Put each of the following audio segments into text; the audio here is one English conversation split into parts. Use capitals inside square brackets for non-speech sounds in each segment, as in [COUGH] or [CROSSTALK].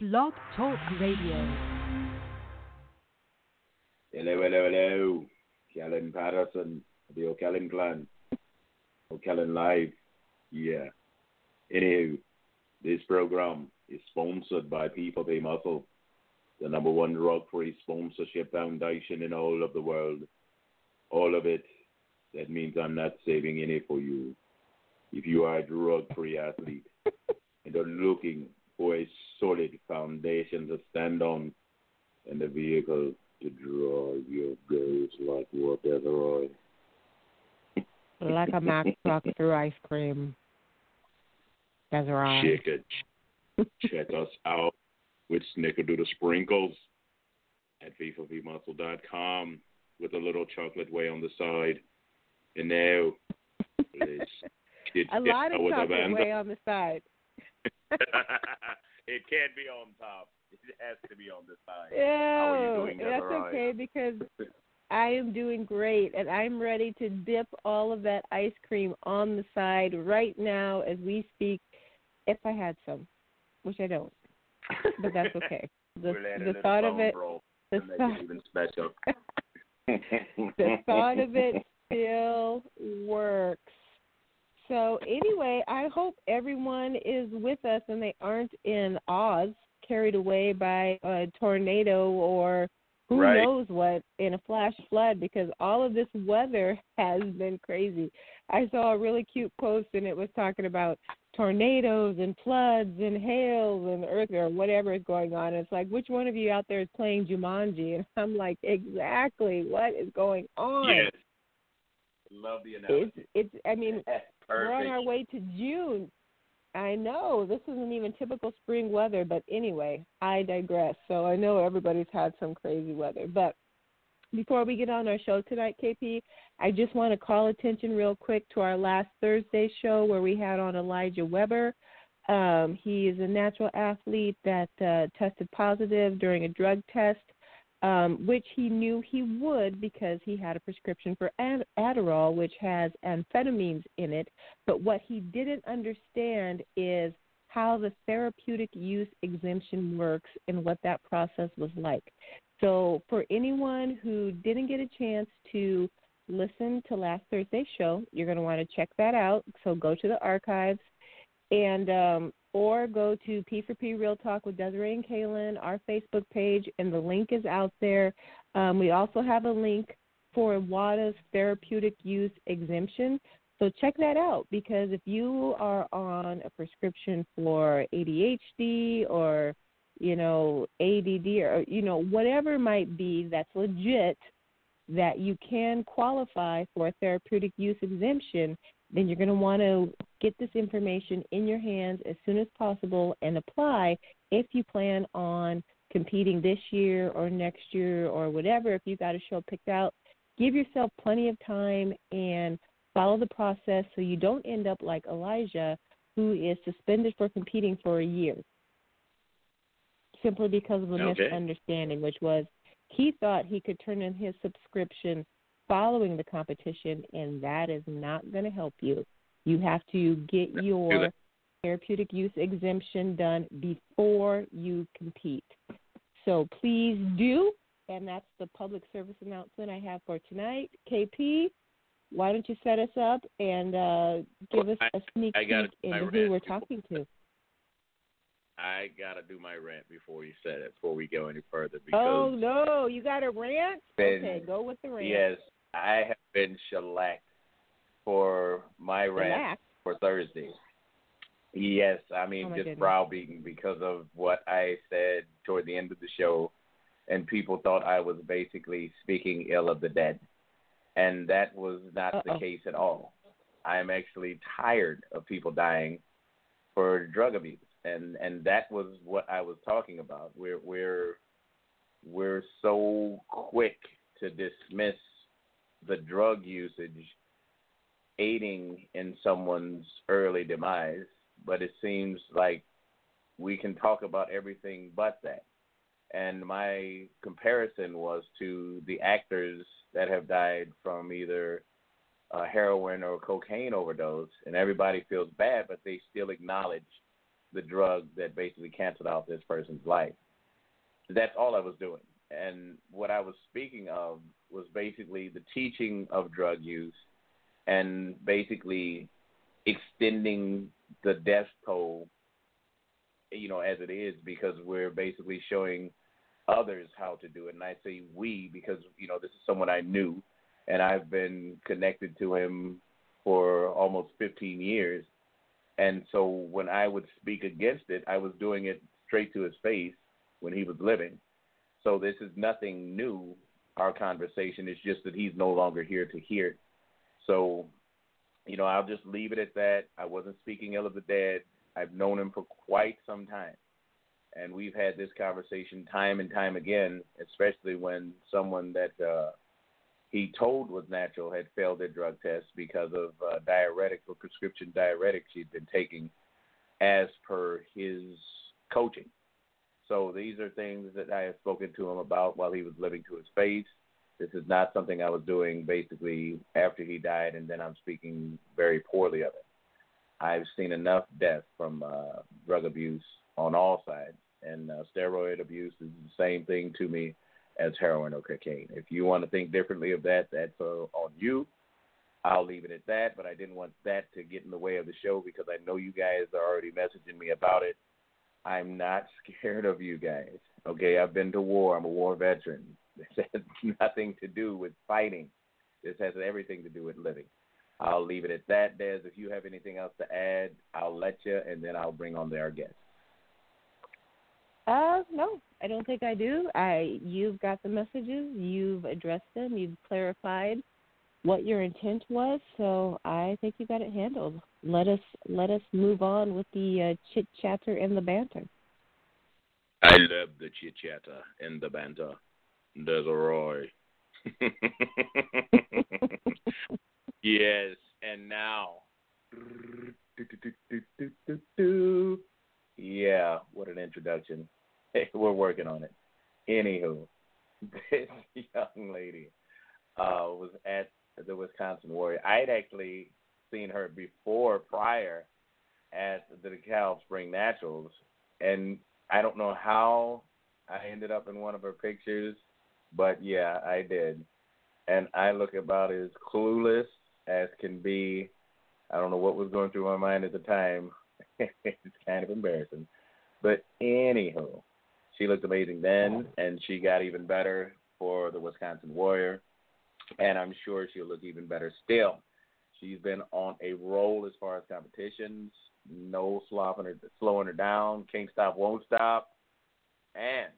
Blog Talk Radio. Hello, hello, hello. Kellen Patterson, the O'Kellen clan. O'Kellen Live. Yeah. Anywho, this program is sponsored by P4P Muscle, the number one drug free sponsorship foundation in all of the world. All of it. That means I'm not saving any for you. If you are a drug free athlete and are looking for a solid foundation to stand on and a vehicle to draw your goals like what, Desiree? Like a Max [LAUGHS] truck through ice cream. That's right. Check it. Check us out with Snickerdoodle Sprinkles at FIFA4pmuscle.com with a little chocolate whey on the side. And now, let's [LAUGHS] get A lot of chocolate whey on the side. [LAUGHS] it can't be on top. It has to be on the side. How are you doing, that's okay because I am doing great and I'm ready to dip all of that ice cream on the side right now as we speak if I had some, which I don't. But that's [LAUGHS] okay. The [LAUGHS] the thought of it the thought, it even special. the thought of it still works. So anyway, I hope everyone is with us and they aren't in Oz, carried away by a tornado or who Right. knows what in a flash flood because all of this weather [LAUGHS] has been crazy. I saw a really cute post and it was talking about tornadoes and floods and hails and earth or whatever is going on. It's like which one of you out there is playing Jumanji? And [LAUGHS] I'm like, exactly what is going on? Yes. Love the analogy. It's it's I mean [LAUGHS] we're on our way to June. I know this isn't even typical spring weather, but anyway, I digress. So I know everybody's had some crazy weather, but before we get on our show tonight, KP, I just want to call attention real quick to our last Thursday show where we had on Elijah Weber. Um, he is a natural athlete that uh, tested positive during a drug test, um, which he knew he would because he had a prescription for Ad- Adderall, which has amphetamines in it. But what he didn't understand is how the therapeutic use exemption works and what that process was like. So, for anyone who didn't get a chance to listen to last Thursday's show, you're going to want to check that out. So, go to the archives and um, or go to P4P Real Talk with Desiree and Kaylin, our Facebook page, and the link is out there. Um, we also have a link for WADA's therapeutic use exemption. So check that out because if you are on a prescription for ADHD or you know ADD or you know whatever might be that's legit that you can qualify for a therapeutic use exemption, then you're going to want to get this information in your hands as soon as possible and apply if you plan on competing this year or next year or whatever. If you've got a show picked out, give yourself plenty of time and follow the process so you don't end up like Elijah, who is suspended for competing for a year simply because of a Okay. misunderstanding, which was he thought he could turn in his subscription following the competition, and that is not going to help you. You have to get your therapeutic use exemption done before you compete. So please do, and that's the public service announcement I have for tonight. KP, why don't you set us up and uh, give us I- a sneak I gotta peek into who we're talking to? I gotta do my rant before you said it, before we go any further, Oh no, you got a rant? Okay, go with the rant. yes, I have been shellacked for my rant for Thursday. Yes, I mean Oh, just goodness. browbeaten because of what I said toward the end of the show, and people thought I was basically speaking ill of the dead, and that was not the Uh-oh. case at all. I am actually tired of people dying for drug abuse, and and that was what I was talking about. We're we're we're so quick to dismiss the drug usage aiding in someone's early demise, but it seems like we can talk about everything but that. And my comparison was to the actors that have died from either uh, heroin or cocaine overdose, and everybody feels bad, but they still acknowledge the drug that basically canceled out this person's life. That's all I was doing. And what I was speaking of was basically the teaching of drug use and basically extending the death toll, you know, as it is, because we're basically showing others how to do it. And I say we because, you know, this is someone I knew and I've been connected to him for almost 15 years. And so when I would speak against it, I was doing it straight to his face when he was living. So this is nothing new, our conversation. It's just that he's no longer here to hear it. So, you know, I'll just leave it at that. I wasn't speaking ill of the dead. I've known him for quite some time. And we've had this conversation time and time again, especially when someone that uh, he told was natural had failed their drug test because of uh, or prescription diuretics she'd been taking as per his coaching. So these are things that I have spoken to him about while he was living to his face. This is not something I was doing basically after he died, and then I'm speaking very poorly of it. I've seen enough death from uh, drug abuse on all sides, and uh, steroid abuse is the same thing to me as heroin or cocaine. If you want to think differently of that, that's uh, on you. I'll leave it at that, but I didn't want that to get in the way of the show because I know you guys are already messaging me about it. I'm not [LAUGHS] scared of you guys. Okay, I've been to war. I'm a war veteran. [LAUGHS] This has nothing to do with fighting. This has everything to do with living. I'll leave it at that, Des. If you have anything else to add, I'll let you, and then I'll bring on our guest. Uh, no, I don't think I do. I you've got the messages, you've addressed them, you've clarified what your intent was, so I think you got it handled. Let us let us move on with the uh, chit chatter and the banter. I love the chit chatter and the banter. Desiree. [LAUGHS] yes, and now. Yeah, what an introduction. we're working on it. Anywho, [LAUGHS] this young lady uh, was at the Wisconsin Warrior. I had actually seen her before, prior, at the DeKalb Spring Naturals, and I don't know how I ended up in one of her pictures, but yeah, I did. And I look about as clueless as can be. I don't know what was going through my mind at the time. [LAUGHS] it's kind of embarrassing. But anywho, she looked amazing then, and she got even better for the Wisconsin Warrior, and I'm sure she'll look even better still. She's been on a roll as far as competitions. No slowing her, slowing her down. Can't stop, won't stop. And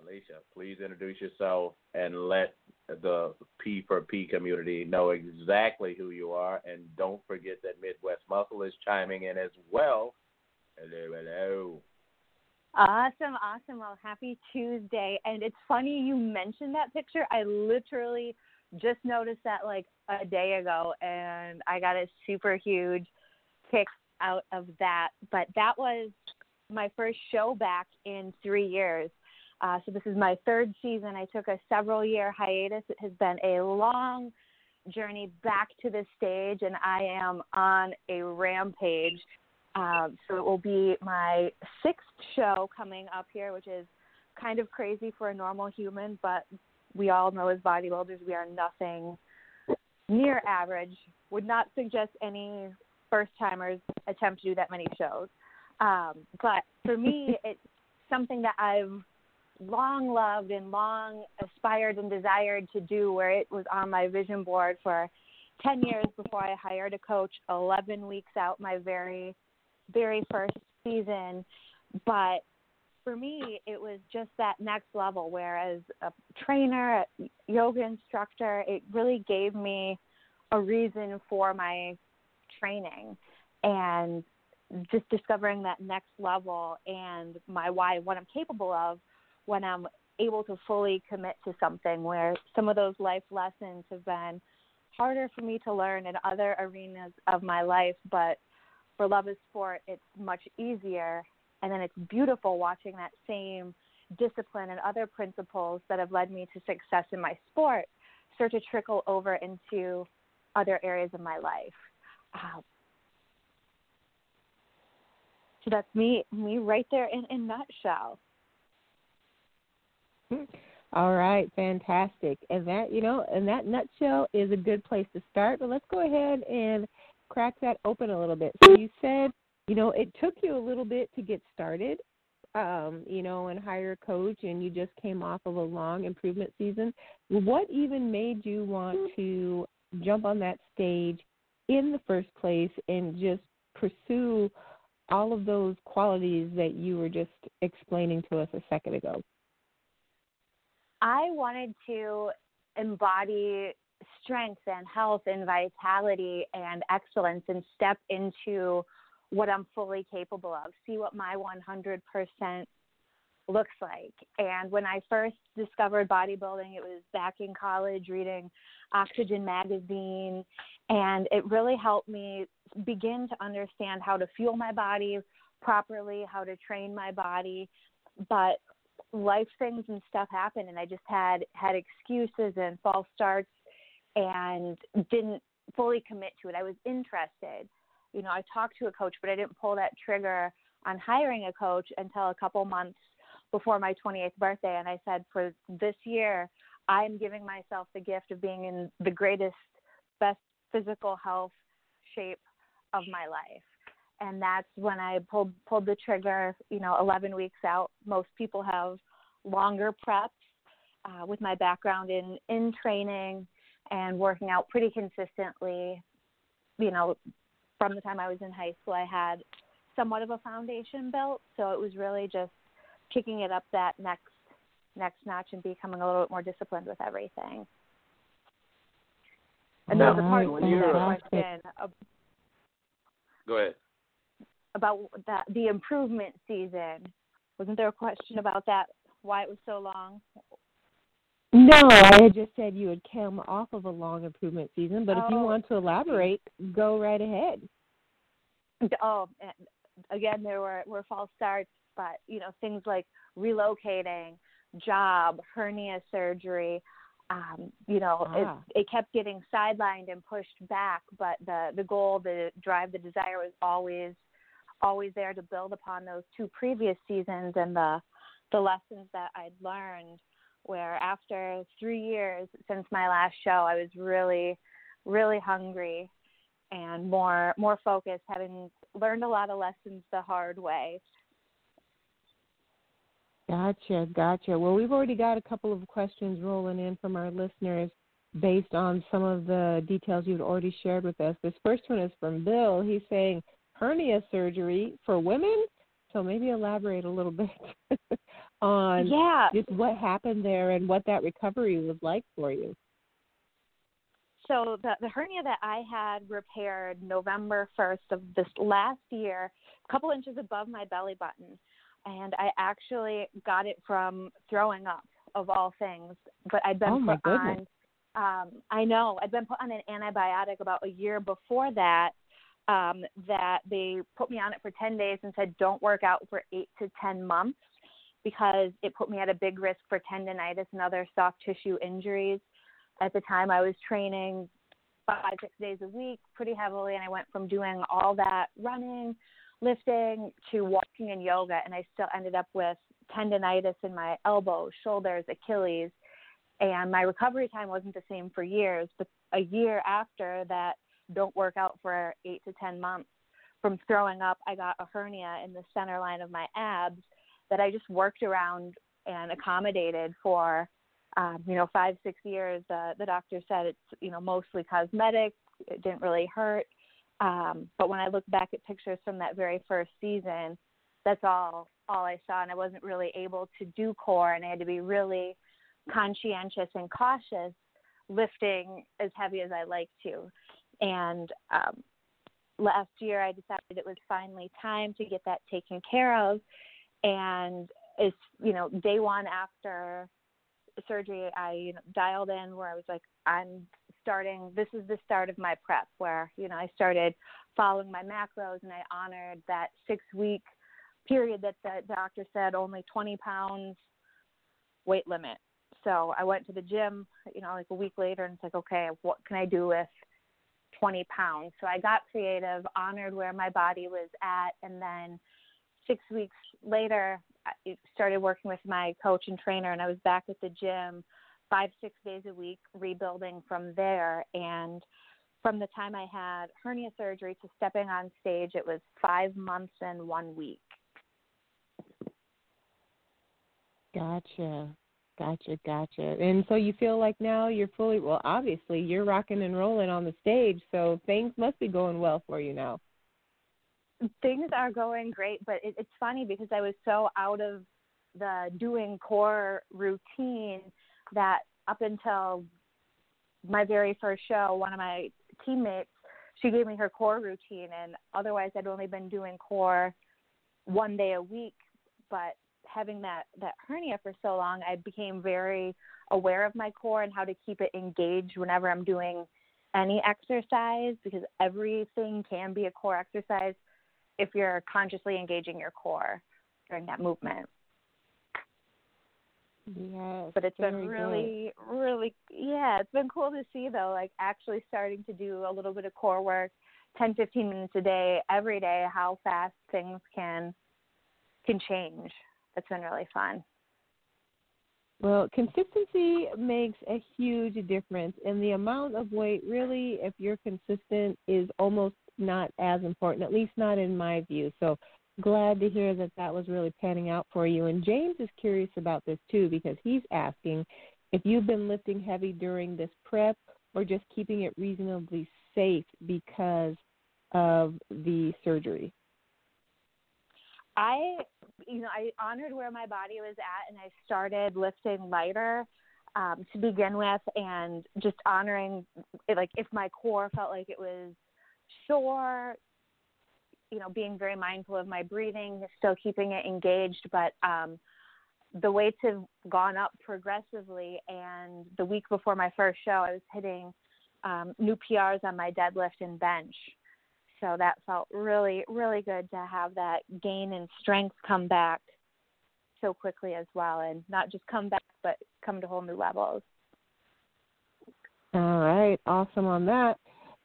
Alicia, please introduce yourself and let the P for P community know exactly who you are. And don't forget that Midwest Muscle is chiming in as well. Hello, hello. Awesome, awesome. Well, happy Tuesday. And it's funny you mentioned that picture. I literally just noticed that like a day ago and I got a super huge kick out of that. But that was my first show back in three years. Uh, so this is my third season. I took a several year hiatus. It has been a long journey back to the stage, and I am on a rampage. Um, so it will be my sixth show coming up here, which is kind of crazy for a normal human, but we all know as bodybuilders we are nothing near average. Would not suggest any first timers attempt to do that many shows. Um, but for me, [LAUGHS] it's something that I've long loved and long aspired and desired to do, where it was on my vision board for 10 years before I hired a coach, 11 weeks out my very very first season, but for me, it was just that next level. Whereas a trainer, a yoga instructor, it really gave me a reason for my training and just discovering that next level and my why, what I'm capable of when I'm able to fully commit to something. Where some of those life lessons have been harder for me to learn in other arenas of my life, but for Love is Sport, it's much easier. And then it's beautiful watching that same discipline and other principles that have led me to success in my sport start to trickle over into other areas of my life. Uh, So that's me, me right there in in nutshell. All right, fantastic. And that, you know, and that nutshell is a good place to start. But let's go ahead and crack that open a little bit. So you said, you know, it took you a little bit to get started, um, you know, and hire a coach, and you just came off of a long improvement season. What even made you want to jump on that stage in the first place and just pursue all of those qualities that you were just explaining to us a second ago? I wanted to embody strength and health and vitality and excellence and step into what I'm fully capable of, see what my 100% looks like. And when I first discovered bodybuilding, it was back in college reading Oxygen magazine, and it really helped me begin to understand how to fuel my body properly, how to train my body. But life things and stuff happened and I just had had excuses and false starts and didn't fully commit to it. I was interested. You know, I talked to a coach, but I didn't pull that trigger on hiring a coach until a couple months before my 28th birthday and I said for this year I'm giving myself the gift of being in the greatest best physical health shape of my life and that's when I pulled pulled the trigger. You know, 11 weeks out. Most people have longer preps. Uh, with my background in in training and working out pretty consistently, you know, from the time I was in high school, I had somewhat of a foundation built. So it was really just kicking it up that next next notch and becoming a little bit more disciplined with everything. And now, there's a part when you're that question uh, go ahead. about that the improvement season. Wasn't there a question about that? Why it was so long? No, I had just said you had come off of a long improvement season, but if you Oh. want to elaborate, go right ahead. Oh, again, there were were false starts, but you know things like relocating, job, hernia surgery. Um, you know, Ah. it it kept getting sidelined and pushed back, but the the goal, the drive, the desire was always always there to build upon those two previous seasons and the the lessons that I'd learned. Where after three years since my last show, I was really, really hungry and more more focused, having learned a lot of lessons the hard way. Gotcha, gotcha. Well, we've already got a couple of questions rolling in from our listeners based on some of the details you've already shared with us. This first one is from Bill. He's saying hernia surgery for women. So maybe elaborate a little bit [LAUGHS] on Yeah. what happened there and what that recovery was like for you. So the the hernia that I had repaired November first of this last year, a couple inches above my belly button, and I actually got it from throwing up of all things. But I'd been Oh, my put on. goodness. Um, I know I'd been put on an antibiotic about a year before that. Um, that they put me on it for 10 days and said don't work out for eight to 10 months because it put me at a big risk for tendonitis and other soft tissue injuries. At the time, I was training five, six days a week pretty heavily, and I went from doing all that running, lifting, to walking and yoga, and I still ended up with tendonitis in my elbows, shoulders, Achilles. And my recovery time wasn't the same for years, but a year after that, don't work out for eight to 10 months from throwing up, I got a hernia in the center line of my abs that I just worked around and accommodated for um, you know five six years. Uh, the doctor said it's you know mostly cosmetic. It didn't really hurt. Um, but when I look back at pictures from that very first season, that's all all I saw, and I wasn't really able to do core, and I had to be really conscientious and cautious lifting as heavy as I like to. And um, last year, I decided it was finally time to get that taken care of. And it's you know day one after surgery, I you know, dialed in where I was like, I'm starting. This is the start of my prep, where you know I started following my macros, and I honored that six week period that the doctor said only 20 pounds weight limit. So I went to the gym, you know, like a week later, and it's like, okay, what can I do with 20 pounds? So I got creative, honored where my body was at, and then six weeks later, I started working with my coach and trainer, and I was back at the gym five, six days a week, rebuilding from there. And from the time I had hernia surgery to stepping on stage, it was five months and one week. Gotcha. Gotcha, gotcha. And so you feel like now you're fully well, obviously you're rocking and rolling on the stage, so things must be going well for you now. Things are going great, but it, it's funny because I was so out of the doing core routine that up until my very first show, one of my teammates, she gave me her core routine, and otherwise I'd only been doing core one day a week. But having that that hernia for so long, I became very aware of my core and how to keep it engaged whenever I'm doing any exercise because everything can be a core exercise if you're consciously engaging your core during that movement. Yes, but it's been really, good. really, yeah, it's been cool to see though, like actually starting to do a little bit of core work, 10, 15 minutes a day, every day, how fast things can can change That's been really fun. Well, consistency makes a huge difference, and the amount of weight really, if you're consistent, is almost not as important, at least not in my view. So glad to hear that that was really panning out for you. And James is curious about this too because he's asking if you've been lifting heavy during this prep or just keeping it reasonably safe because of the surgery. I you know, I honored where my body was at and I started lifting lighter um, to begin with and just honoring it, like if my core felt like it was sore, you know, being very mindful of my breathing, still keeping it engaged, but um, the weights have gone up progressively. And the week before my first show, I was hitting um, new PRs on my deadlift and bench. So that felt really really good to have that gain in strength come back so quickly as well and not just come back but come to whole new levels. All right. Awesome on that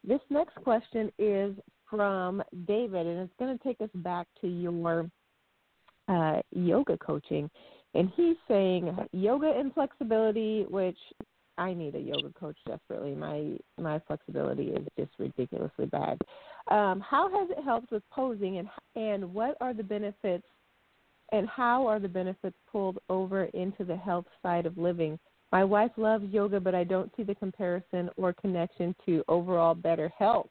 this next question is from david and it's going to take us back to your uh, yoga coaching and he's saying yoga and flexibility which I need a yoga coach desperately. My my flexibility is just ridiculously bad. Um, how has it helped with posing, and and what are the benefits, and how are the benefits pulled over into the health side of living? My wife loves yoga, but I don't see the comparison or connection to overall better health.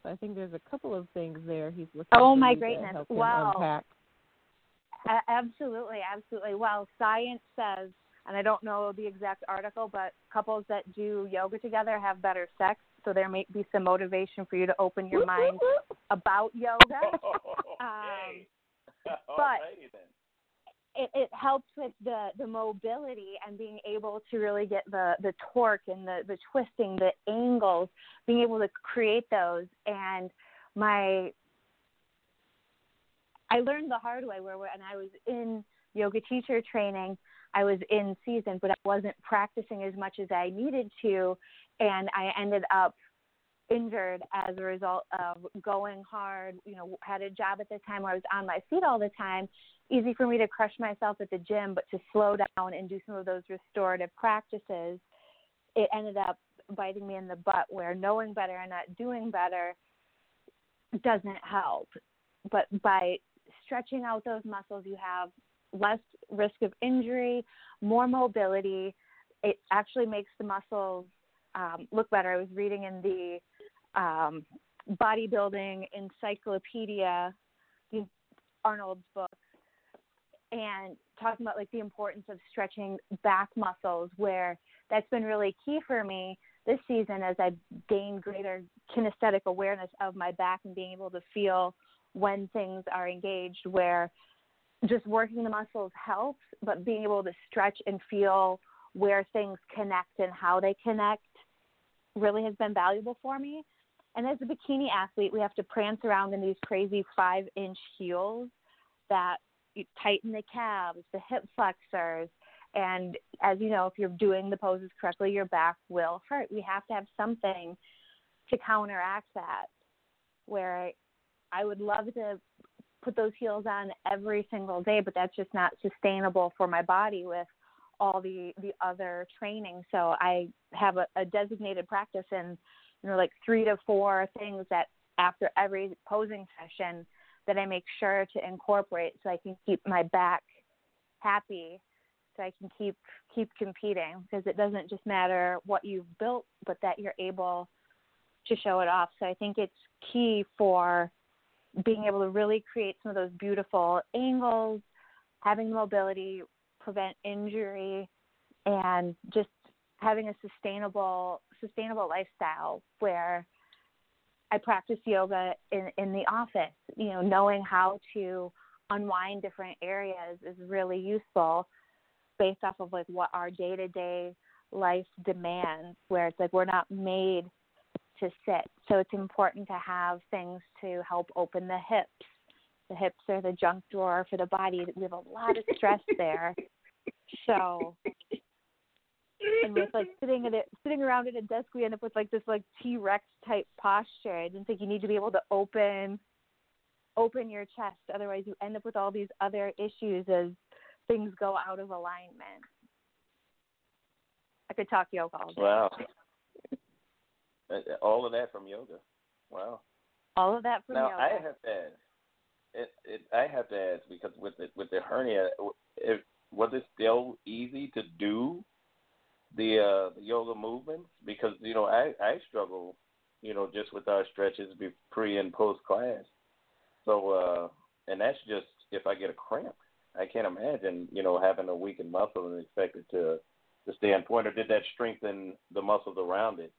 So I think there's a couple of things there. He's looking. Oh my greatness! Wow. Unpack. Absolutely, absolutely. Well, science says, and I don't know the exact article, but couples that do yoga together have better sex so there may be some motivation for you to open your mind about yoga. [LAUGHS] um, [LAUGHS] but it, it helps with the the mobility and being able to really get the the torque and the the twisting, the angles, being able to create those. And my I learned the hard way where when I was in yoga teacher training, I was in season, but I wasn't practicing as much as I needed to, and I ended up injured as a result of going hard. You know, had a job at the time where I was on my feet all the time. Easy for me to crush myself at the gym, but to slow down and do some of those restorative practices, it ended up biting me in the butt. Where knowing better and not doing better doesn't help. But by stretching out those muscles, you have less risk of injury, more mobility. It actually makes the muscles um, look better. I was reading in the um, bodybuilding encyclopedia, Arnold's book, and talking about like the importance of stretching back muscles, where that's been really key for me this season as I've gained greater kinesthetic awareness of my back and being able to feel when things are engaged, where just working the muscles helps, but being able to stretch and feel where things connect and how they connect really has been valuable for me. And as a bikini athlete, we have to prance around in these crazy five inch heels that tighten the calves, the hip flexors. And as you know, if you're doing the poses correctly, your back will hurt. We have to have something to counteract that. Where I would love to put those heels on every single day, but that's just not sustainable for my body with all the the other training. So I have a, a designated practice and you know like three to four things that after every posing session that I make sure to incorporate so I can keep my back happy so I can keep keep competing because it doesn't just matter what you've built but that you're able to show it off. So I think it's key for being able to really create some of those beautiful angles, having mobility, prevent injury, and just having a sustainable sustainable lifestyle where I practice yoga in in the office. You know, knowing how to unwind different areas is really useful based off of like what our day to day life demands where it's like we're not made to sit. So it's important to have things to help open the hips. The hips are the junk drawer for the body. We have a lot of stress there. So and with like sitting at it sitting around at a desk we end up with like this like T Rex type posture. I didn't think you need to be able to open open your chest. Otherwise you end up with all these other issues as things go out of alignment. I could talk yoga all day. Wow. Uh, all of that from yoga. Wow. All of that from now, yoga. Now I have to ask. It, it, I have to ask because with the with the hernia, it, was it still easy to do the uh, yoga movements? Because you know I I struggle, you know, just with our stretches be pre and post class. So uh, and that's just if I get a cramp. I can't imagine you know having a weakened muscle and expect it to to stay on point. Or did that strengthen the muscles around it?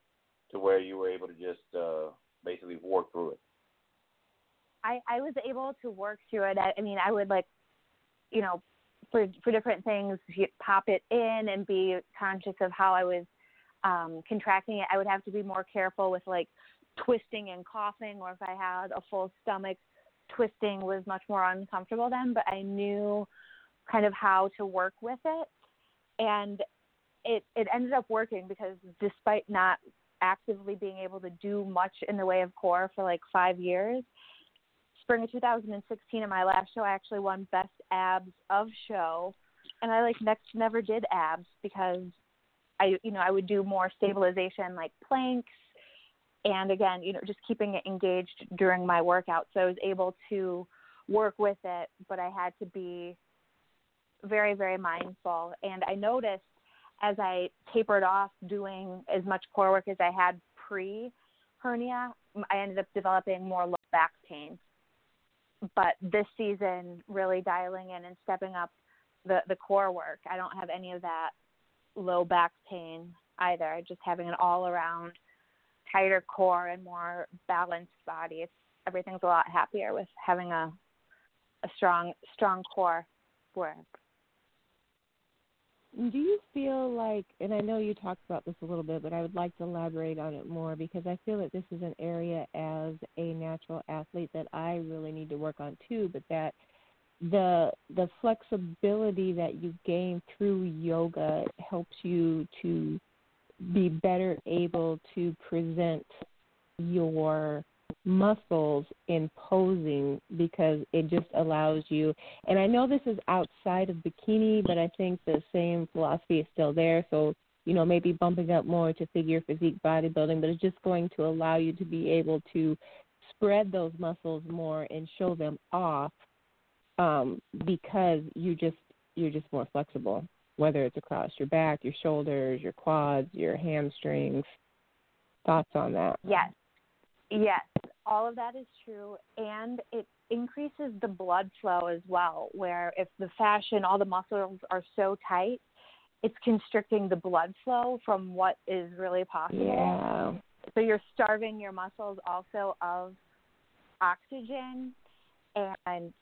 to where you were able to just uh, basically work through it? I I was able to work through it. I, I mean, I would like, you know, for for different things, pop it in and be conscious of how I was um, contracting it. I would have to be more careful with like twisting and coughing, or if I had a full stomach, twisting was much more uncomfortable then. But I knew kind of how to work with it, and it it ended up working because despite not actively being able to do much in the way of core for like five years. Spring of 2016, in my last show, I actually won Best Abs of Show, and I like next never did abs because I, you know, I would do more stabilization like planks, and again, you know, just keeping it engaged during my workout. So I was able to work with it, but I had to be very, very mindful. And I noticed as I tapered off doing as much core work as I had pre hernia, I ended up developing more low back pain. But this season, really dialing in and stepping up the, the core work, I don't have any of that low back pain either. Just having an all around tighter core and more balanced body. It's everything's a lot happier with having a a strong strong core work. Do you feel like, and I know you talked about this a little bit, but I would like to elaborate on it more because I feel that this is an area as a natural athlete that I really need to work on too, but that the the flexibility that you gain through yoga helps you to be better able to present your muscles in posing because it just allows you and I know this is outside of bikini but I think the same philosophy is still there. So you know maybe bumping up more to figure physique bodybuilding but it's just going to allow you to be able to spread those muscles more and show them off um because you just you're just more flexible whether it's across your back your shoulders your quads your hamstrings. Thoughts on that? Yes Yes, all of that is true, and it increases the blood flow as well. Where if the fascia, all the muscles are so tight, it's constricting the blood flow from what is really possible. Yeah. So you're starving your muscles also of oxygen, and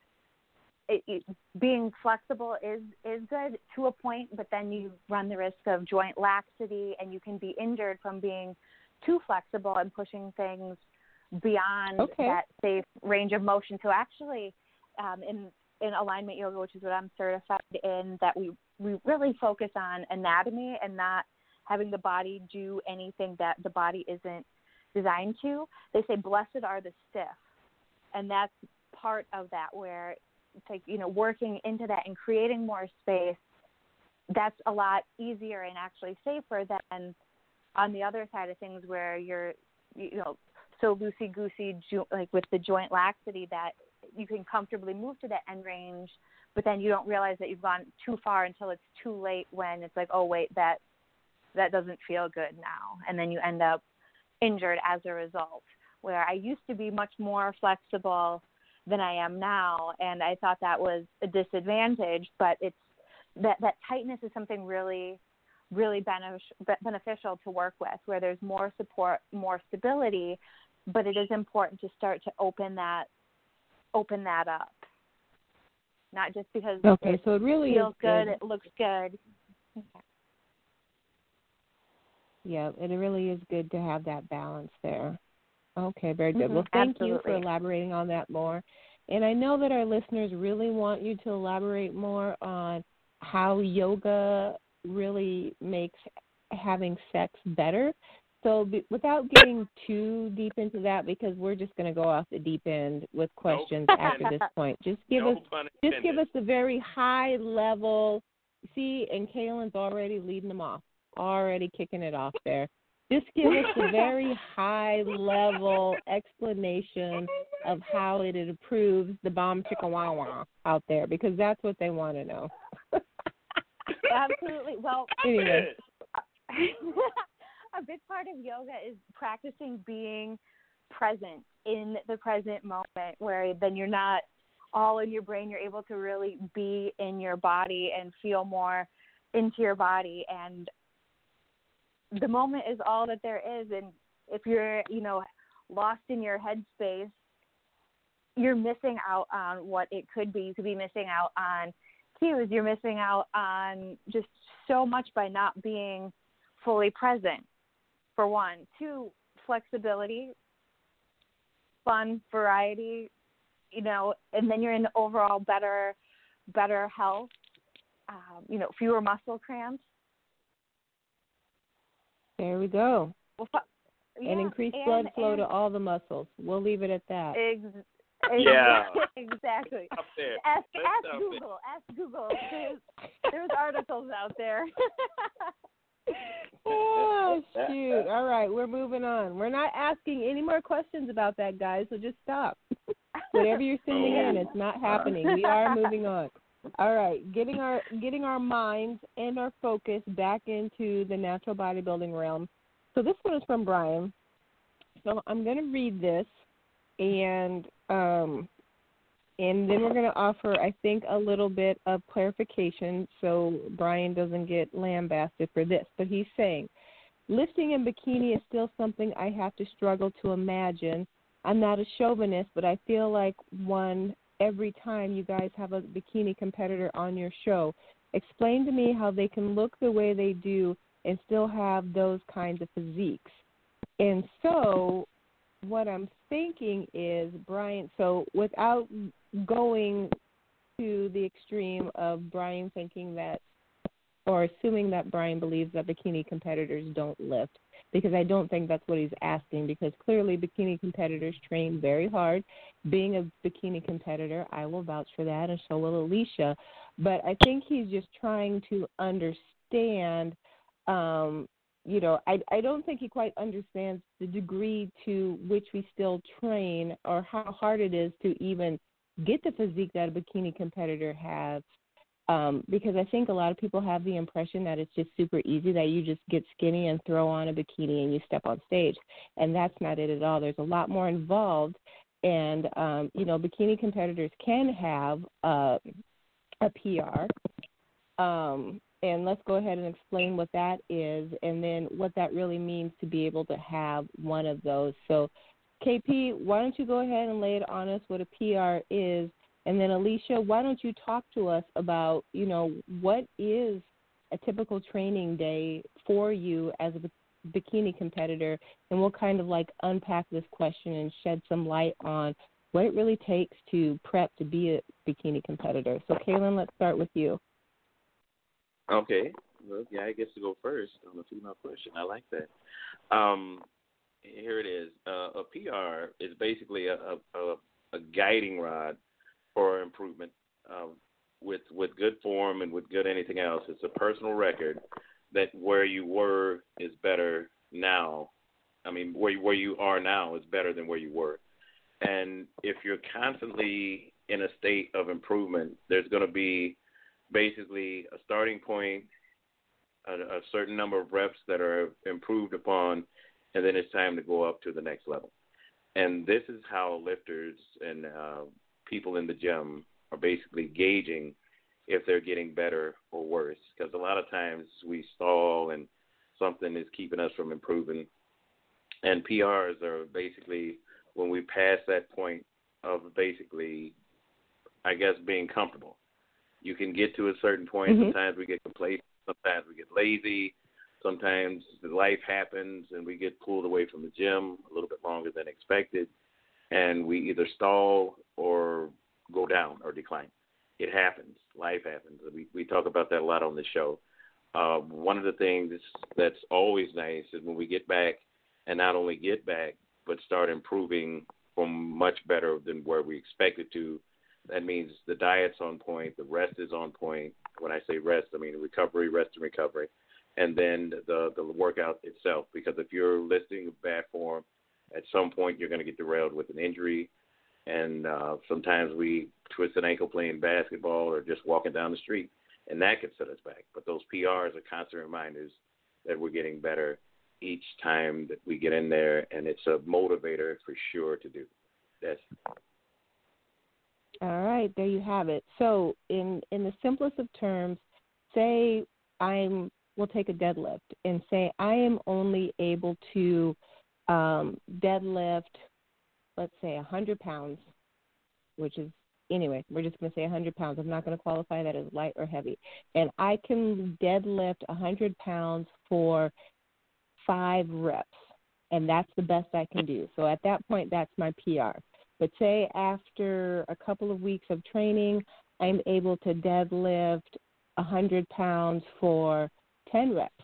it, it, being flexible is is good to a point, but then you run the risk of joint laxity, and you can be injured from being too flexible and pushing things beyond okay. that safe range of motion. So actually, um, in in alignment yoga, which is what I'm certified in, that we we really focus on anatomy and not having the body do anything that the body isn't designed to. They say blessed are the stiff, and that's part of that where it's like you know working into that and creating more space that's a lot easier and actually safer than on the other side of things where you're you know so loosey goosey like with the joint laxity that you can comfortably move to that end range but then you don't realize that you've gone too far until it's too late when it's like oh wait that that doesn't feel good now. And then you end up injured as a result where i used to be much more flexible than i am now and i thought that was a disadvantage but it's that that tightness is something really really benefic- beneficial to work with where there's more support more stability but it is important to start to open that open that up not just because okay so it really feels good. good it looks good okay. yeah it really is good to have that balance there okay very good mm-hmm, well thank absolutely. you for elaborating on that more and i know that our listeners really want you to elaborate more on how yoga really makes having sex better. So, be, without getting too deep into that, because we're just going to go off the deep end with questions nope. [LAUGHS] after this point. Just give no us, just give us a very high level. See, and Kaylin's already leading them off, already kicking it off there. Just give us a very [LAUGHS] high level explanation of how it improves the bomb chicka wah wah out there, because that's what they want to know. Absolutely. Well, [LAUGHS] anyway. A big part of yoga is practicing being present in the present moment where then you're not all in your brain you're able to really be in your body and feel more into your body. And the moment is all that there is. And if you're you know lost in your headspace you're missing out on what it could be. You could be missing out on cues. You're missing out on just so much by not being fully present for one two flexibility fun variety you know and then you're in overall better better health um, you know fewer muscle cramps there we go well, yeah, and increased blood flow and, to all the muscles we'll leave it at that ex- yeah. [LAUGHS] exactly. Up there. Ask, Let's ask Google. Ask Google. There's, there's articles out there. [LAUGHS] [LAUGHS] oh shoot! All right, we're moving on. We're not asking any more questions about that, guys. So just stop. Whatever you're sending in, it's not happening. We are moving on. All right, getting our getting our minds and our focus back into the natural bodybuilding realm. So this one is from Brian. So I'm going to read this, and um, and then we're going to offer, I think, a little bit of clarification so Brian doesn't get lambasted for this. But he's saying, lifting in bikini is still something I have to struggle to imagine. I'm not a chauvinist, but I feel like one every time you guys have a bikini competitor on your show. Explain to me how they can look the way they do and still have those kinds of physiques. And so, what I'm thinking is, Brian, so without going to the extreme of Brian thinking that, or assuming that Brian believes that bikini competitors don't lift, because I don't think that's what he's asking, because clearly bikini competitors train very hard. Being a bikini competitor, I will vouch for that, and so will Alicia. But I think he's just trying to understand um, you know, I I don't think he quite understands the degree to which we still train or how hard it is to even get the physique that a bikini competitor has. Um, because I think a lot of people have the impression that it's just super easy that you just get skinny and throw on a bikini and you step on stage, and that's not it at all. There's a lot more involved, and um, you know, bikini competitors can have uh, a PR. Um, and let's go ahead and explain what that is and then what that really means to be able to have one of those. So, KP, why don't you go ahead and lay it on us what a PR is? And then, Alicia, why don't you talk to us about, you know, what is a typical training day for you as a bikini competitor? And we'll kind of like unpack this question and shed some light on what it really takes to prep to be a bikini competitor. So, Kaylin, let's start with you. Okay. Well, yeah, I guess to go first on the female question. I like that. Um, here it is. Uh, a PR is basically a, a, a guiding rod for improvement. Um, with with good form and with good anything else, it's a personal record that where you were is better now. I mean, where where you are now is better than where you were. And if you're constantly in a state of improvement, there's going to be basically a starting point, a, a certain number of reps that are improved upon, and then it's time to go up to the next level. And this is how lifters and uh, people in the gym are basically gauging if they're getting better or worse. Because a lot of times we stall and something is keeping us from improving. And PRs are basically when we pass that point of basically, I guess, being comfortable. You can get to a certain point. Mm-hmm. Sometimes we get complacent. Sometimes we get lazy. Sometimes life happens and we get pulled away from the gym a little bit longer than expected, and we either stall or go down or decline. It happens. Life happens. We we talk about that a lot on the show. Uh, one of the things that's always nice is when we get back, and not only get back, but start improving from much better than where we expected to. That means the diet's on point, the rest is on point. When I say rest, I mean recovery, rest and recovery, and then the the workout itself. Because if you're listing bad form, at some point you're going to get derailed with an injury, and uh, sometimes we twist an ankle playing basketball or just walking down the street, and that can set us back. But those PRs are constant reminders that we're getting better each time that we get in there, and it's a motivator for sure to do. That's all right. There you have it. So, in in the simplest of terms, say I'm we'll take a deadlift and say I am only able to um, deadlift, let's say 100 pounds, which is anyway, we're just going to say 100 pounds. I'm not going to qualify that as light or heavy. And I can deadlift 100 pounds for five reps, and that's the best I can do. So at that point, that's my PR. But say after a couple of weeks of training, I'm able to deadlift 100 pounds for 10 reps,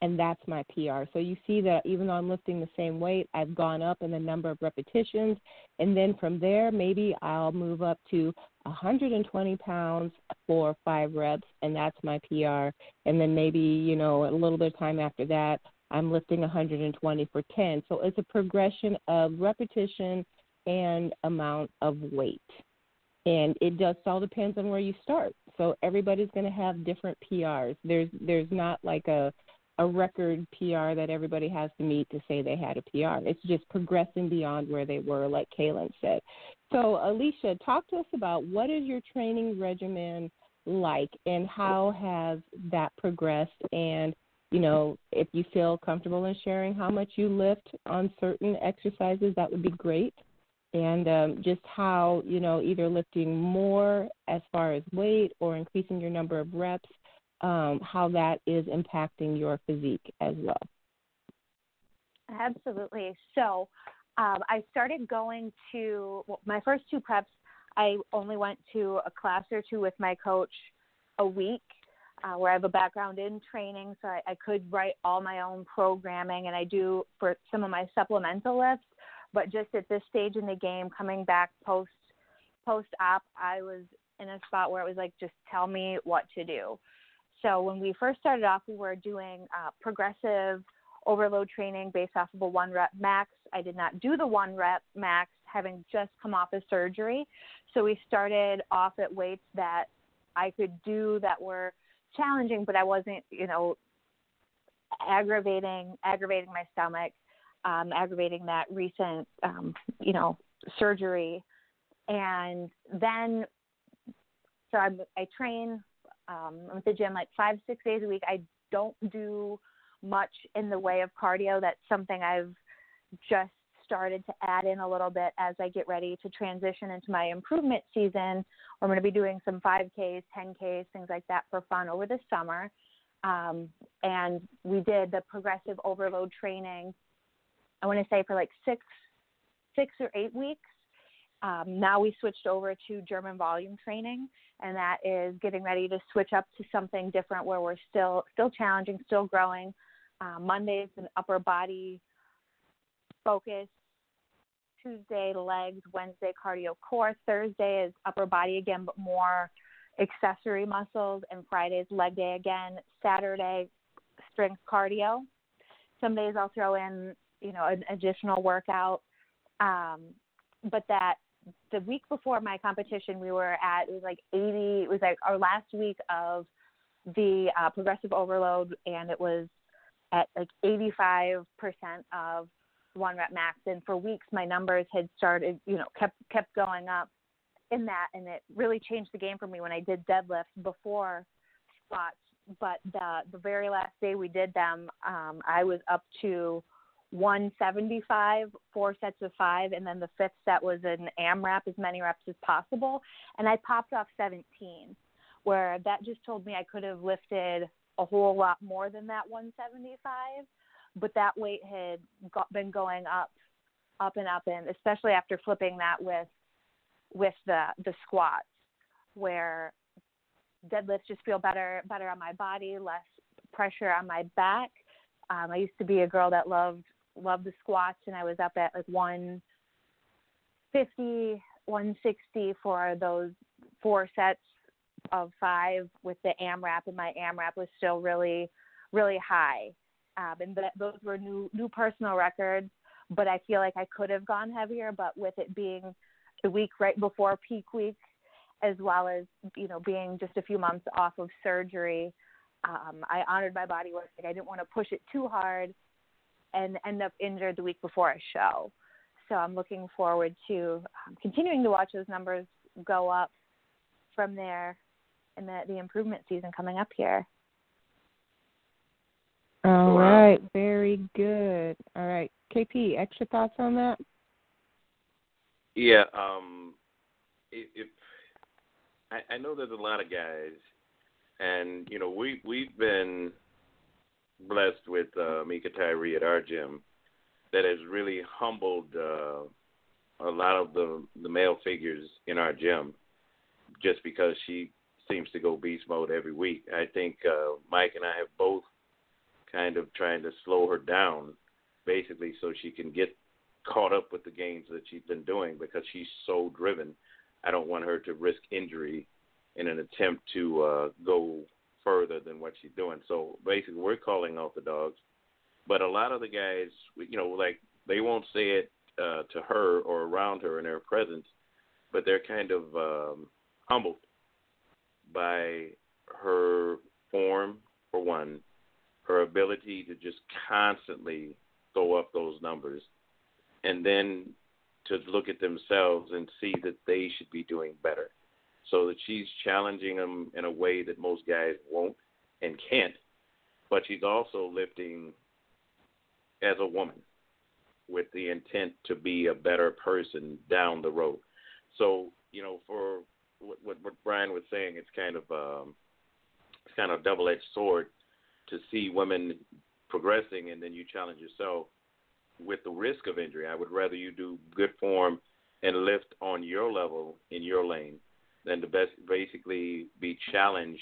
and that's my PR. So you see that even though I'm lifting the same weight, I've gone up in the number of repetitions, and then from there, maybe I'll move up to 120 pounds for five reps, and that's my PR. And then maybe, you know, a little bit of time after that, I'm lifting 120 for 10. So it's a progression of repetition and amount of weight. And it just all depends on where you start. So everybody's going to have different PRs. There's there's not like a a record PR that everybody has to meet to say they had a PR. It's just progressing beyond where they were, like Kaylin said. So, Alicia, talk to us about what is your training regimen like, and how has that progressed, and you know, if you feel comfortable in sharing how much you lift on certain exercises, that would be great. And um, just how, you know, either lifting more as far as weight or increasing your number of reps, um, how that is impacting your physique as well. Absolutely. So um, I started going to well, my first two preps. I only went to a class or two with my coach a week uh, where I have a background in training, so I, I could write all my own programming, and I do for some of my supplemental lifts. But just at this stage in the game, coming back post post op, I was in a spot where it was like, just tell me what to do. So when we first started off, we were doing uh, progressive overload training based off of a one rep max. I did not do the one rep max, having just come off of surgery. So we started off at weights that I could do that were challenging, but I wasn't, you know, aggravating aggravating my stomach, um, aggravating that recent, um, you know, surgery, and then so I'm, I train. Um, at the gym like five six days a week. I don't do much in the way of cardio. That's something I've just started to add in a little bit as I get ready to transition into my improvement season. I'm going to be doing some 5Ks, 10Ks, things like that for fun over the summer. Um, and we did the progressive overload training. I want to say for like six, six or eight weeks. Um, now we switched over to German volume training, and that is getting ready to switch up to something different where we're still still challenging, still growing. Uh, Mondays an upper body focus Tuesday legs, Wednesday cardio core, Thursday is upper body again, but more accessory muscles, and Friday is leg day again. Saturday strength cardio. Some days I'll throw in, you know, an additional workout. Um, but that the week before my competition, we were at it was like 80. It was like our last week of the uh, progressive overload, and it was at like 85% of one rep max. And for weeks, my numbers had started, you know, kept kept going up in that, and it really changed the game for me when I did deadlifts before squats. But the the very last day we did them, um, I was up to 175, four sets of five, and then the fifth set was an AMRAP, as many reps as possible, and I popped off 17. Where that just told me I could have lifted a whole lot more than that 175, but that weight had got, been going up, up and up, and especially after flipping that with with the the squats, where deadlifts just feel better better on my body, less pressure on my back. Um, I used to be a girl that loved loved the squats, and I was up at like 150, 160 for those four sets of five with the AMRAP, and my AMRAP was still really, really high. Um, and that, those were new new personal records. But I feel like I could have gone heavier. But with it being the week right before peak week, as well as you know being just a few months off of surgery, um, I honored my body work. Like I didn't want to push it too hard, and end up injured the week before a show. So I'm looking forward to um, continuing to watch those numbers go up from there in the, the improvement season coming up here. All right, very good. All right, KP, extra thoughts on that? Yeah, um, if, if I, I know there's a lot of guys, and you know we we've been blessed with uh, Mika Tyree at our gym that has really humbled uh, a lot of the the male figures in our gym, just because she seems to go beast mode every week. I think uh, Mike and I have both kind of trying to slow her down, basically, so she can get caught up with the gains that she's been doing because she's so driven. I don't want her to risk injury in an attempt to uh, go further than what she's doing. So basically, we're calling out the dogs, but a lot of the guys, you know, like they won't say it uh, to her or around her in her presence, but they're kind of um, humbled by her form, for one, her ability to just constantly go up those numbers, and then to look at themselves and see that they should be doing better. So that she's challenging them in a way that most guys won't and can't, but she's also lifting as a woman with the intent to be a better person down the road. So, you know, for what, what, what Brian was saying, it's kind of um, it's kind of a double-edged sword to see women progressing and then you challenge yourself with the risk of injury. I would rather you do good form and lift on your level in your lane basically be challenged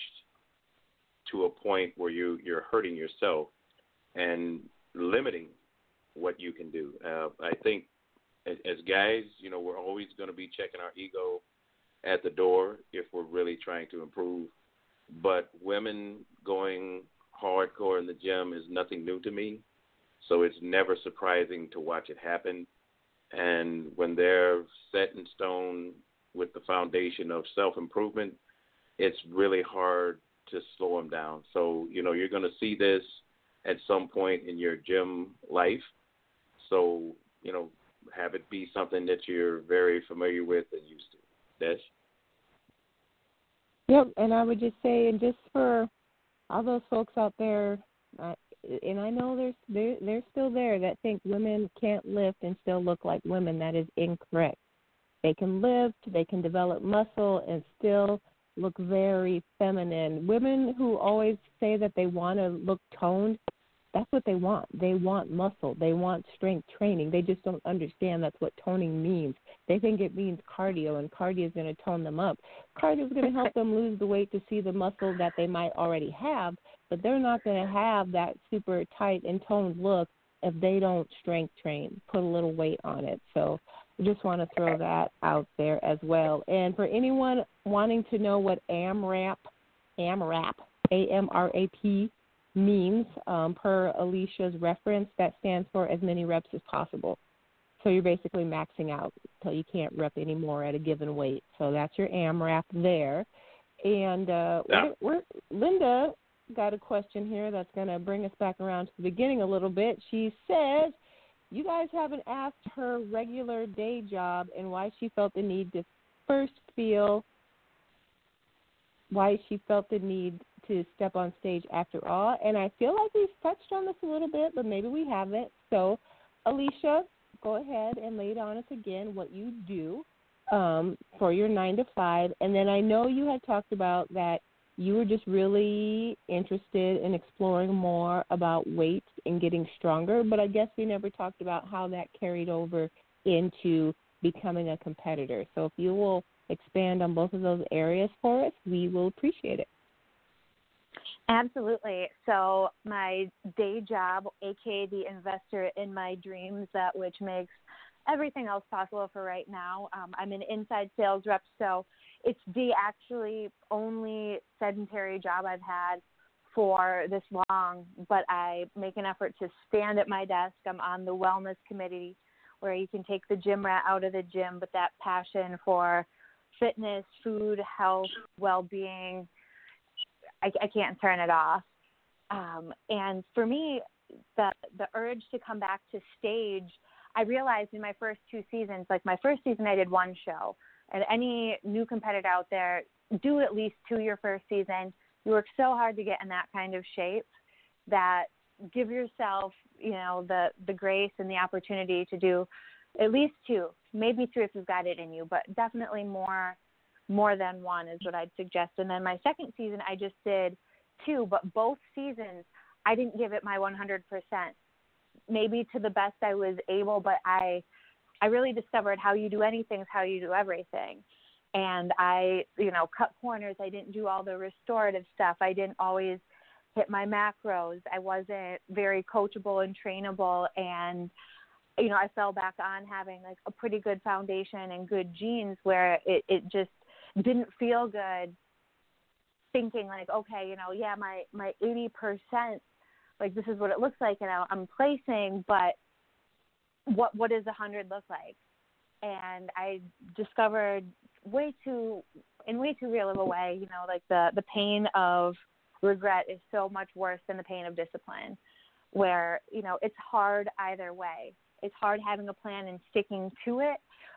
to a point where you you're hurting yourself and limiting what you can do. Uh, I think as, as guys, you know, we're always going to be checking our ego at the door if we're really trying to improve. But women going hardcore in the gym is nothing new to me. So it's never surprising to watch it happen. And when they're set in stone with the foundation of self improvement, it's really hard to slow them down. So, you know, you're going to see this at some point in your gym life. So, you know, have it be something that you're very familiar with and used to. Des? Yep, and I would just say, and just for all those folks out there, uh, and I know there's they're, they're still there that think women can't lift and still look like women. That is incorrect. They can lift, they can develop muscle, and still look very feminine. Women who always say that they want to look toned, that's what they want. They want muscle. They want strength training. They just don't understand that's what toning means. They think it means cardio, and cardio is going to tone them up. Cardio is going to help them lose the weight to see the muscle that they might already have, but they're not going to have that super tight and toned look if they don't strength train, put a little weight on it. So just want to throw that out there as well. And for anyone wanting to know what AMRAP, AMRAP, A M R A P means, um, per Alicia's reference, that stands for as many reps as possible. So you're basically maxing out until you can't rep anymore at a given weight. So that's your AMRAP there. And uh, Yeah. we're, we're, Linda got a question here that's going to bring us back around to the beginning a little bit. She says, You guys haven't asked her regular day job and why she felt the need to first feel why she felt the need to step on stage after all. And I feel like we've touched on this a little bit, but maybe we haven't. So, Alicia, go ahead and lay it on us again what you do um, for your nine to five. And then I know you had talked about that you were just really interested in exploring more about weight and getting stronger, but I guess we never talked about how that carried over into becoming a competitor. So if you will expand on both of those areas for us, we will appreciate it. Absolutely. So my day job, aka the investor in my dreams, that which makes everything else possible for right now. Um, I'm an inside sales rep, so it's the actually only sedentary job I've had for this long. But I make an effort to stand at my desk. I'm on the wellness committee, where you can take the gym rat out of the gym, but that passion for fitness, food, health, well-being I, I can't turn it off. Um, and for me, the the urge to come back to stage, I realized in my first two seasons, like my first season, I did one show. And any new competitor out there, do at least two your first season. You work so hard to get in that kind of shape that give yourself, you know, the the grace and the opportunity to do at least two, maybe three if you've got it in you, but definitely more more than one is what I'd suggest. And then my second season, I just did two, but both seasons, I didn't give it my 100%. Maybe to the best I was able, but I, I really discovered how you do anything is how you do everything. And I, you know, cut corners. I didn't do all the restorative stuff. I didn't always hit my macros. I wasn't very coachable and trainable. And, you know, I fell back on having like a pretty good foundation and good genes where it, it just didn't feel good thinking like okay you know yeah my my 80% like this is what it looks like and I'm placing but what what does a 100 look like? And I discovered way too in way too real of a way you know like the the pain of regret is so much worse than the pain of discipline where you know it's hard either way. It's hard having a plan and sticking to it